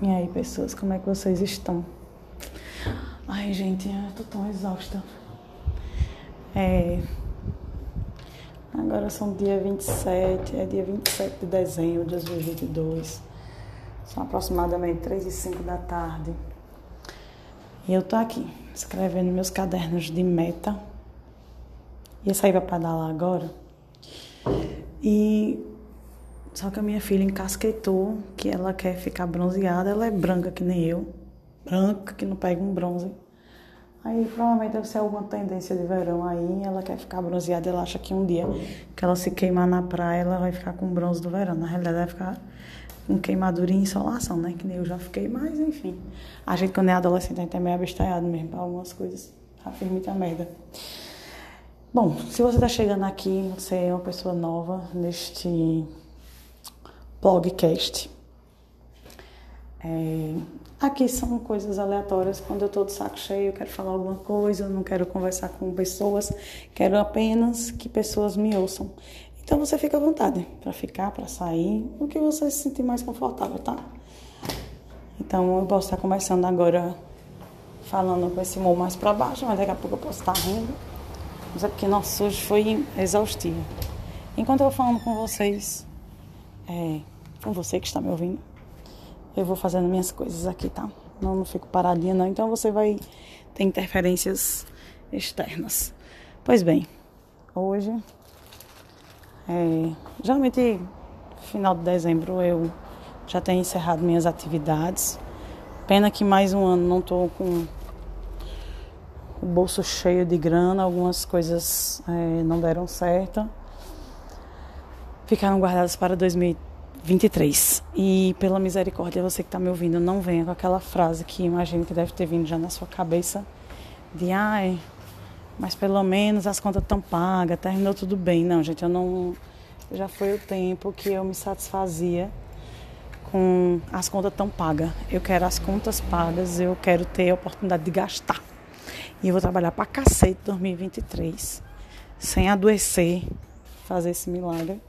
E aí, pessoas, como é que vocês estão? Ai, gente, eu tô tão exausta. É. Agora são dia 27, é dia 27 de dezembro de 2022. São aproximadamente 3 e 5 da tarde. E eu tô aqui, escrevendo meus cadernos de meta. Ia sair pra pedalar agora. E só que a minha filha encasquetou que ela quer ficar bronzeada. Ela é branca que nem eu. Branca, que não pega um bronze. Aí provavelmente deve ser alguma tendência de verão aí. Ela quer ficar bronzeada. Ela acha que um dia que ela se queimar na praia, ela vai ficar com bronze do verão. Na realidade, vai ficar com queimadura e insolação, né? Que nem eu já fiquei, mas enfim. A gente, quando é adolescente, a gente é meio abestalhado mesmo pra algumas coisas. Afirma muita merda. Bom, se você está chegando aqui, você é uma pessoa nova neste blogcast. É, aqui são coisas aleatórias. Quando eu estou de saco cheio, eu quero falar alguma coisa, eu não quero conversar com pessoas, quero apenas que pessoas me ouçam. Então você fica à vontade para ficar, para sair, o que você se sentir mais confortável, tá? Então eu posso estar começando agora falando com esse humor mais para baixo, mas daqui a pouco eu posso estar rindo. Mas é porque nosso hoje foi exaustivo. Enquanto eu vou falando com vocês, é, com você que está me ouvindo, eu vou fazendo minhas coisas aqui, tá? Não, não fico paradinha, não. Então você vai ter interferências externas. Pois bem, hoje, é, geralmente, final de dezembro, eu já tenho encerrado minhas atividades. Pena que mais um ano não estou com o bolso cheio de grana, algumas coisas é, não deram certo. Ficaram guardadas para 2023. E pela misericórdia, você que está me ouvindo, não venha com aquela frase que imagino que deve ter vindo já na sua cabeça de ai, mas pelo menos as contas estão pagas, terminou tudo bem. Não, gente, eu não. Já foi o tempo que eu me satisfazia com as contas tão pagas. Eu quero as contas pagas, eu quero ter a oportunidade de gastar. E eu vou trabalhar pra cacete 2023, sem adoecer, fazer esse milagre,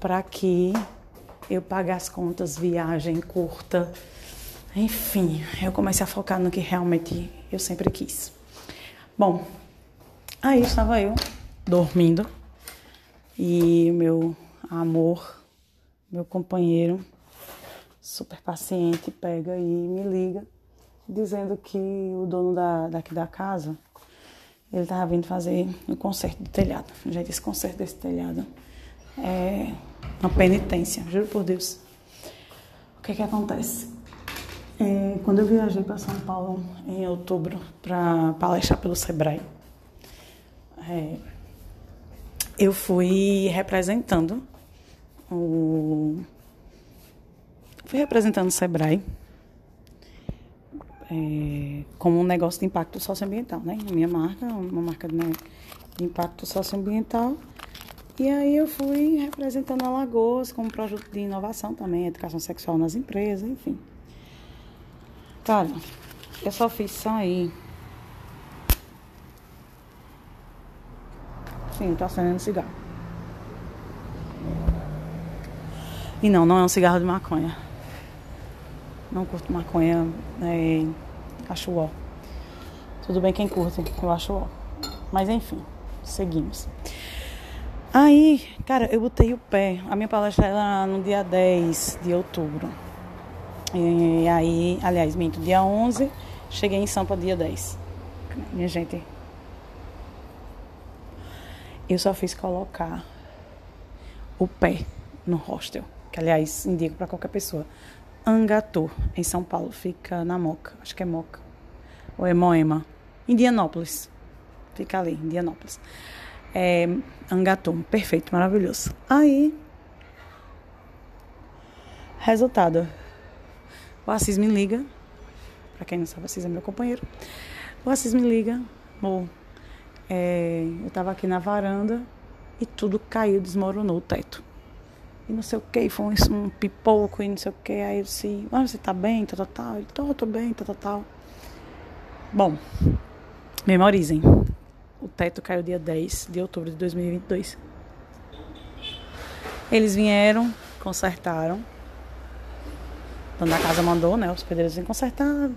para que eu pague as contas, viagem curta, enfim, eu comecei a focar no que realmente eu sempre quis. Bom, aí estava eu dormindo e o meu amor, meu companheiro, super paciente, pega e me liga dizendo que o dono da, daqui da casa, ele estava vindo fazer o um conserto do telhado. Gente, esse conserto desse telhado é uma penitência, juro por Deus. O que que acontece? É, quando eu viajei para São Paulo em outubro para palestrar pelo Sebrae, é, eu fui representando o fui representando o Sebrae é, como um negócio de impacto socioambiental, né? Minha marca, uma marca de, de impacto socioambiental. E aí eu fui representando a Alagoas como projeto de inovação também, educação sexual nas empresas, enfim. Cara, eu só fiz sair. Sim, tô acendendo cigarro. E não, não é um cigarro de maconha. Não curto maconha, é, acho ó. Tudo bem quem curte, eu acho ó. Mas enfim, seguimos. Aí, cara, eu botei o pé. A minha palestra era no dia 10 de outubro. E aí, aliás, minto, dia 11, cheguei em Sampa dia 10. Minha gente, eu só fiz colocar o pé no hostel, que aliás indico para qualquer pessoa. Angatu, em São Paulo. Fica na Moca. Acho que é Moca. Ou é Moema. Indianópolis. Fica ali, Indianópolis. É, Angatu. Perfeito, maravilhoso. Aí. Resultado. O Assis me liga. Pra quem não sabe, o Assis é meu companheiro. O Assis me liga. Amor, é, eu tava aqui na varanda e tudo caiu, desmoronou o teto e não sei o que, foi um, um, pipoco e não sei o que. Aí eu disse, ah, você tá bem, tal, tal, tal. Ele, tô, tô bem, tal, tal, tal. Bom, memorizem. O teto caiu dia 10 de outubro de 2022. Eles vieram, consertaram. dono da casa mandou, né? Os pedreiros vêm consertar.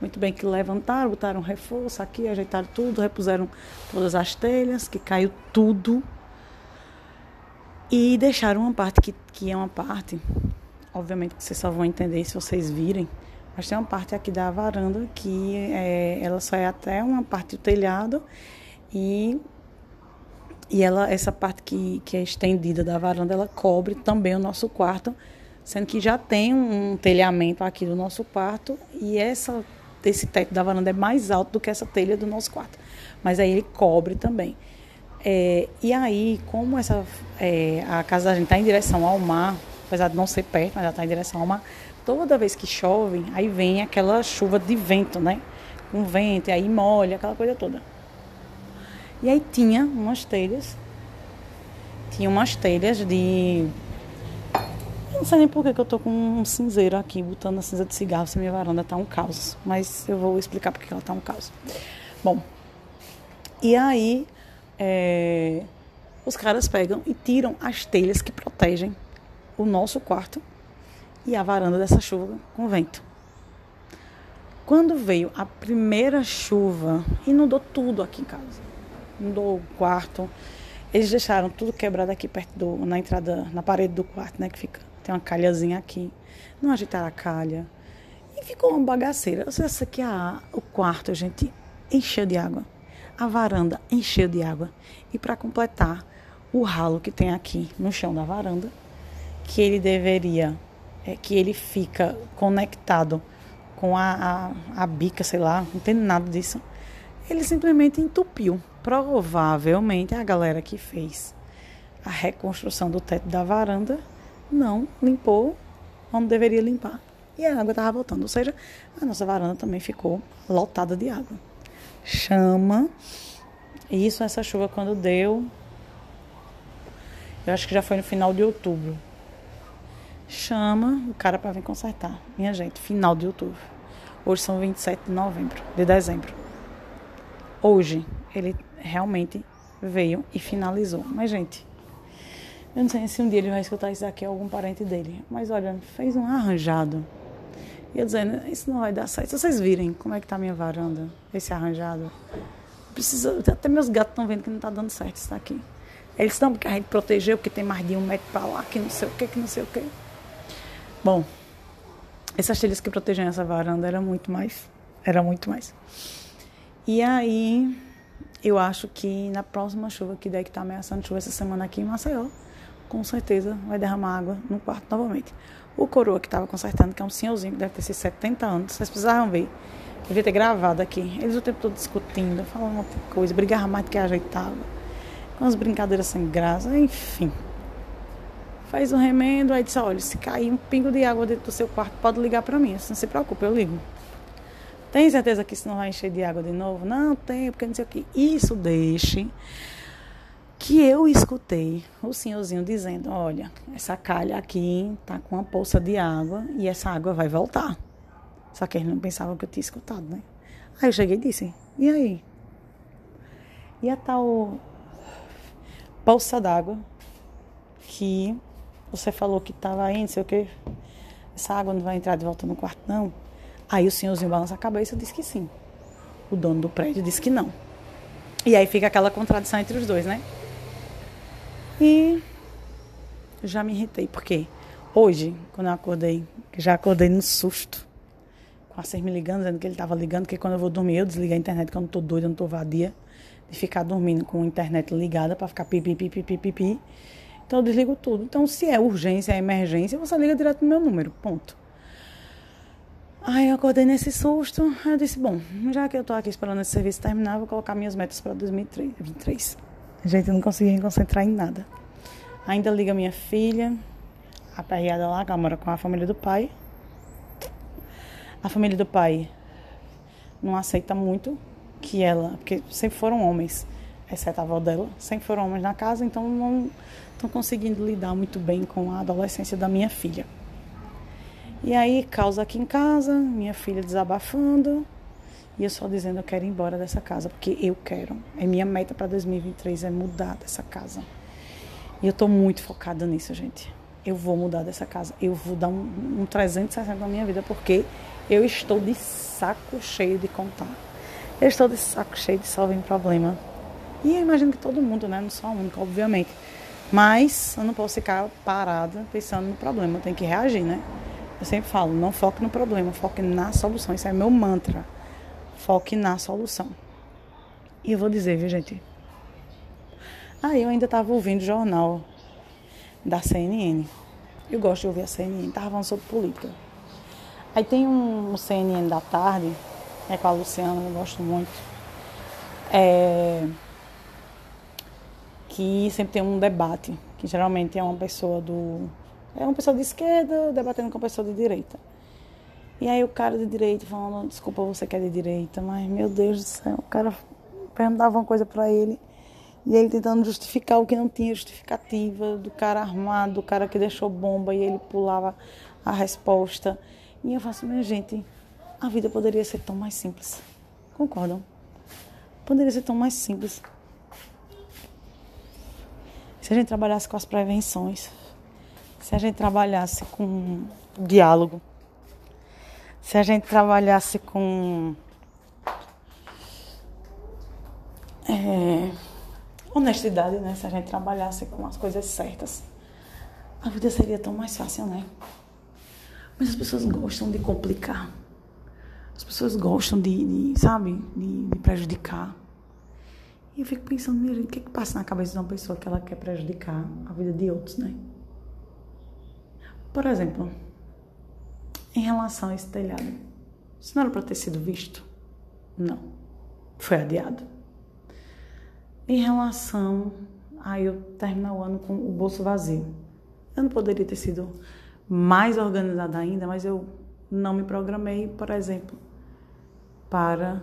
Muito bem que levantaram, botaram reforço aqui, ajeitaram tudo, repuseram todas as telhas, que caiu tudo. E deixaram uma parte que, que é uma parte, obviamente que vocês só vão entender se vocês virem, mas tem uma parte aqui da varanda que é, ela só é até uma parte do telhado e, e ela, essa parte que, que é estendida da varanda, ela cobre também o nosso quarto, sendo que já tem um telhamento aqui do nosso quarto e essa, esse teto da varanda é mais alto do que essa telha do nosso quarto. Mas aí ele cobre também. É, e aí, como essa, é, a casa da gente está em direção ao mar, apesar de não ser perto, mas ela está em direção ao mar, toda vez que chove, aí vem aquela chuva de vento, né? Com vento, e aí molha, aquela coisa toda. E aí tinha umas telhas, tinha umas telhas de. Eu não sei nem por que, eu tô com um cinzeiro aqui, botando a cinza de cigarro, se minha varanda tá um caos. Mas eu vou explicar porque ela tá um caos. Bom, e aí é, os caras pegam e tiram as telhas que protegem o nosso quarto e a varanda dessa chuva com vento. Quando veio a primeira chuva, inundou tudo aqui em casa. Inundou o quarto. Eles deixaram tudo quebrado aqui perto do, na entrada, na parede do quarto, né? Que fica. Tem uma calhazinha aqui. Não ajeitaram a calha. E ficou uma bagaceira. Você acha que a, o quarto, gente, encheu de água. A varanda encheu de água. E para completar, o ralo que tem aqui no chão da varanda, que ele deveria é que ele fica conectado com a, a, a bica, sei lá, não tem nada disso. Ele simplesmente entupiu. Provavelmente a galera que fez a reconstrução do teto da varanda não limpou onde deveria limpar. E a água estava voltando. Ou seja, a nossa varanda também ficou lotada de água. Chama. Isso, essa chuva quando deu. Eu acho que já foi no final de outubro chama o cara para vir consertar. Minha gente, final de outubro. Hoje são 27 de novembro, de dezembro. Hoje ele realmente veio e finalizou. Mas, gente, eu não sei se um dia ele vai escutar isso aqui algum parente dele. Mas olha, fez um arranjado. E eu dizendo, isso não vai dar certo. Se vocês virem como é que tá a minha varanda, esse arranjado. Precisa, até meus gatos estão vendo que não tá dando certo isso aqui. Eles estão porque a gente protegeu, porque tem mais de um metro para lá, que não sei o que, que não sei o que. Bom, essas telhas que protegem essa varanda era muito mais. Era muito mais. E aí, eu acho que na próxima chuva, que daí que tá ameaçando chuva essa semana aqui em Maceió, com certeza vai derramar água no quarto novamente. O coroa que estava consertando, que é um senhorzinho que deve ter sido 70 anos, vocês precisavam ver. Devia ter gravado aqui. Eles o tempo todo discutindo, falando outra coisa, brigavam mais do que ajeitava. Com as brincadeiras sem graça, enfim faz o remendo, aí diz, olha, se cair um pingo de água dentro do seu quarto, pode ligar para mim. Não se preocupe, eu ligo. Tem certeza que isso não vai encher de água de novo? Não, tem, porque não sei o que. Isso deixe que eu escutei o senhorzinho dizendo, olha, essa calha aqui tá com uma poça de água e essa água vai voltar. Só que eles não pensavam que eu tinha escutado, né? Aí eu cheguei e disse, e aí? E a tal poça d'água que você falou que estava aí, não sei o quê. Essa água não vai entrar de volta no quarto, não. Aí o senhorzinho balança a cabeça e diz que sim. O dono do prédio diz que não. E aí fica aquela contradição entre os dois, né? E já me irritei, porque hoje, quando eu acordei, já acordei no susto, com a me ligando, dizendo que ele estava ligando, porque quando eu vou dormir, eu desligo a internet, quando eu não tô doida, eu não tô vadia, de ficar dormindo com a internet ligada para ficar pipi, pipi, pipi, pipi. Então eu desligo tudo. Então, se é urgência, é emergência, você liga direto no meu número. Ponto. Aí eu acordei nesse susto. Eu disse, bom, já que eu tô aqui esperando esse serviço terminar, vou colocar minhas metas para 2023. Gente, eu não consegui me concentrar em nada. Ainda liga minha filha, aperreada lá, que ela mora com a família do pai. A família do pai não aceita muito que ela, porque sempre foram homens, exceto a avó dela, sempre foram homens na casa, então não estão conseguindo lidar muito bem com a adolescência da minha filha. E aí, causa aqui em casa, minha filha desabafando, e eu só dizendo eu quero ir embora dessa casa, porque eu quero. É minha meta para 2023 é mudar dessa casa. E eu tô muito focada nisso, gente. eu vou mudar dessa casa. Eu vou dar um, um 360 na minha vida, porque eu estou de saco cheio de contar. Eu estou de saco cheio de resolver problema. E eu imagino que todo mundo, né? Não só a única, obviamente. Mas eu não posso ficar parada pensando no problema. Eu tenho que reagir, né? Eu sempre falo, não foque no problema, foque na solução. Isso é meu mantra. Foque na solução. E eu vou dizer, viu, gente? Ah, eu ainda estava ouvindo o jornal da CNN. Eu gosto de ouvir a CNN, estava falando sobre política. Aí tem um, CNN da tarde, é com a Luciana, eu gosto muito. É, que sempre tem um debate, que geralmente é uma pessoa do. É uma pessoa de esquerda debatendo com uma pessoa de direita. E aí o cara de direita falando, desculpa você que é de direita, mas meu Deus do céu, o cara perguntava uma coisa para ele e ele tentando justificar o que não tinha justificativa, do cara armado, do cara que deixou bomba e ele pulava a resposta. E eu faço, minha gente, a vida poderia ser tão mais simples. Concordam? Poderia ser tão mais simples. Se a gente trabalhasse com as prevenções, se a gente trabalhasse com diálogo, se a gente trabalhasse com é, honestidade, né? Se a gente trabalhasse com as coisas certas, a vida seria tão mais fácil, né? Mas as pessoas gostam de complicar. As pessoas gostam de, de sabe, de, de, prejudicar. E eu fico pensando, o que, é que passa na cabeça de uma pessoa que ela quer prejudicar a vida de outros, né? Por exemplo, em relação a esse telhado, isso não era para ter sido visto? Não. Foi adiado. Em relação a eu terminar o ano com o bolso vazio, eu não poderia ter sido mais organizada ainda, mas eu não me programei, por exemplo, para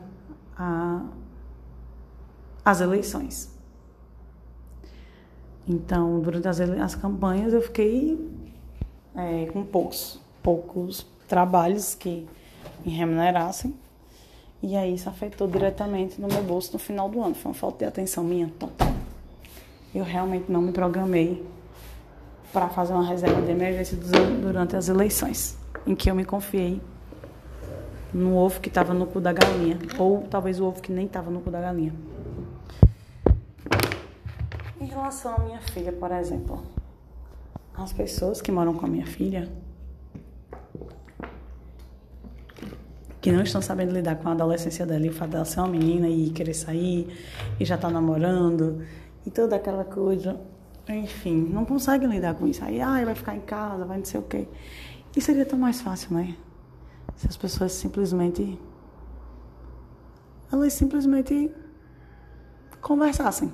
a, as eleições. Então, durante as, as campanhas, eu fiquei é, com poucos, poucos trabalhos que me remunerassem e aí isso afetou diretamente no meu bolso no final do ano. Foi uma falta de atenção minha total. Eu realmente não me programei para fazer uma reserva de emergência durante as eleições, em que eu me confiei no ovo que estava no cu da galinha, ou talvez o ovo que nem estava no cu da galinha. Em relação à minha filha, por exemplo, as pessoas que moram com a minha filha que não estão sabendo lidar com a adolescência dela e o fato dela ser uma menina e querer sair e já tá namorando e toda aquela coisa. Enfim, não conseguem lidar com isso. Aí, ah, vai ficar em casa, vai não sei o quê. E seria tão mais fácil, né? Se as pessoas simplesmente. Elas simplesmente conversassem.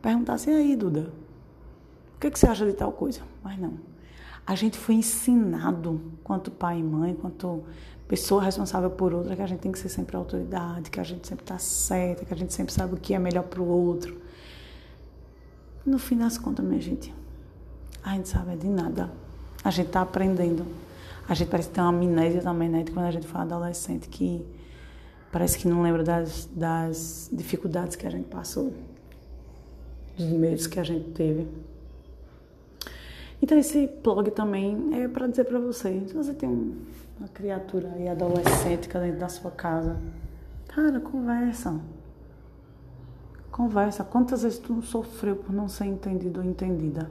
Perguntassem aí, Duda, que, que você acha de tal coisa? Mas não. A gente foi ensinado, quanto pai e mãe, quanto pessoa responsável por outra, que a gente tem que ser sempre autoridade, que a gente sempre está certa, que a gente sempre sabe o que é melhor para o outro. No fim das contas, minha gente, a gente sabe de nada. A gente está aprendendo. A gente parece ter uma amnésia também, né? Quando a gente fala adolescente, que parece que não lembra das, das dificuldades que a gente passou, dos medos que a gente teve. Então esse blog também é para dizer para você, se você tem um, uma criatura aí adolescente dentro da sua casa, cara, conversa. Conversa. Quantas vezes tu sofreu por não ser entendido ou entendida?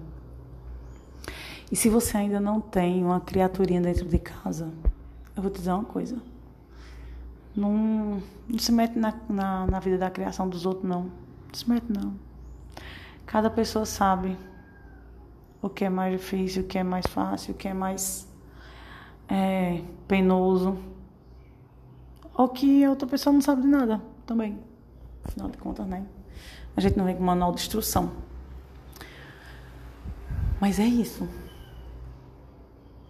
E se você ainda não tem uma criaturinha dentro de casa, eu vou te dizer uma coisa. Não, não se mete na, na, na vida da criação dos outros, não. Não se mete, não. Cada pessoa sabe o que é mais difícil, o que é mais fácil, o que é mais é, penoso. Ou que a outra pessoa não sabe de nada também. Afinal de contas, né? A gente não vem com manual de instrução. Mas é isso.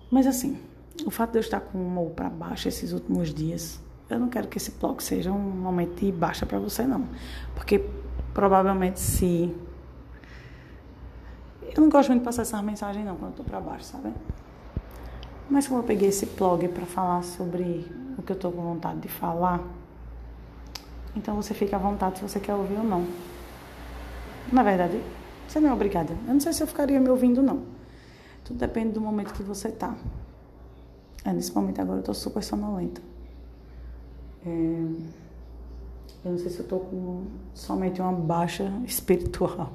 Mas assim, o fato de eu estar com o humor para baixo esses últimos dias, eu não quero que esse bloco seja um momento de baixa para você, não. Porque provavelmente se eu não gosto muito de passar essa mensagem não quando eu tô para baixo, sabe? Mas como eu peguei esse blog para falar sobre o que eu tô com vontade de falar, então você fica à vontade se você quer ouvir ou não. Na verdade, você não é obrigada. Eu não sei se eu ficaria me ouvindo não. Tudo depende do momento que você tá. É, nesse momento agora eu tô super sonolenta. É, eu não sei se eu tô com somente uma baixa espiritual.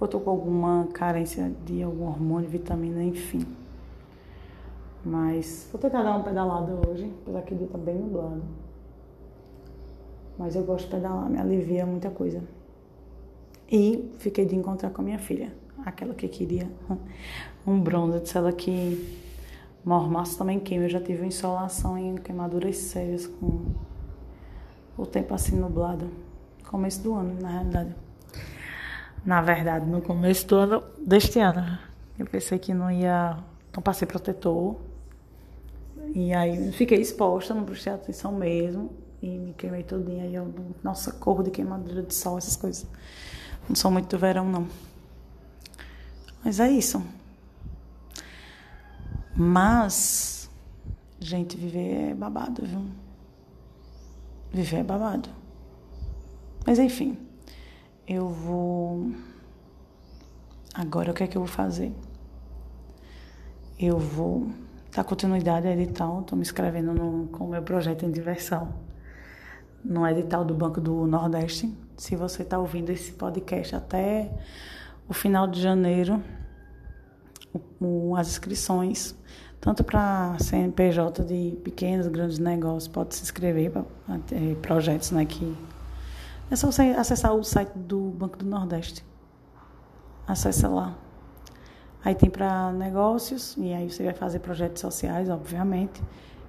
Ou tô com alguma carência de algum hormônio, vitamina, enfim. Mas vou tentar dar uma pedalada hoje, apesar que o dia tá bem nublado. Mas eu gosto de pedalar, me alivia muita coisa. E fiquei de encontrar com a minha filha, aquela que queria um bronze. Disse ela que mormaço também queima. Eu já tive insolação e queimaduras sérias com o tempo assim nublado. Começo do ano, na realidade. Na verdade, no começo do ano, deste ano. Eu pensei que não ia. Não passei protetor. E aí fiquei exposta, não prestei atenção mesmo. E me queimei todinha. Aí eu, nossa, corro de queimadura de sol, essas coisas. Não sou muito do verão, não. Mas é isso. Mas, gente, viver é babado, viu? Viver é babado. Mas enfim, eu vou. Agora o que é que eu vou fazer? Eu vou dar continuidade ao edital. Estou me inscrevendo no, com o meu projeto em diversão no edital do Banco do Nordeste. Se você está ouvindo esse podcast até o final de janeiro, as inscrições, tanto para CNPJ de pequenos, grandes negócios, pode se inscrever para é, projetos, né? Que é só você acessar o site do Banco do Nordeste. Acesse lá. Aí tem para negócios, e aí você vai fazer projetos sociais, obviamente.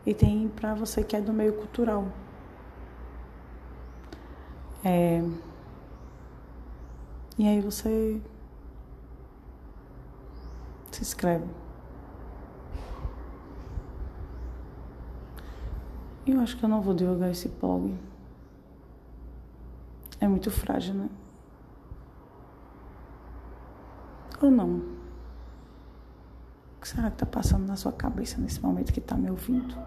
E tem para você que é do meio cultural. É... E aí você se inscreve. Eu acho que eu não vou divulgar esse blog. É muito frágil, né? Ou não? O que será que tá passando na sua cabeça nesse momento que tá me ouvindo?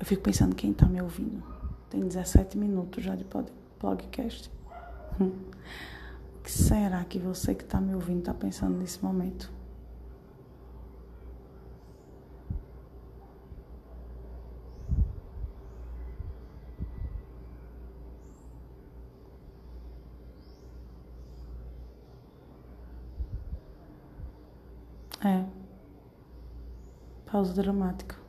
Eu fico pensando quem tá me ouvindo. Tem 17 minutos já de podcast. Hum. O que será que você que está me ouvindo está pensando nesse momento? pausa dramática.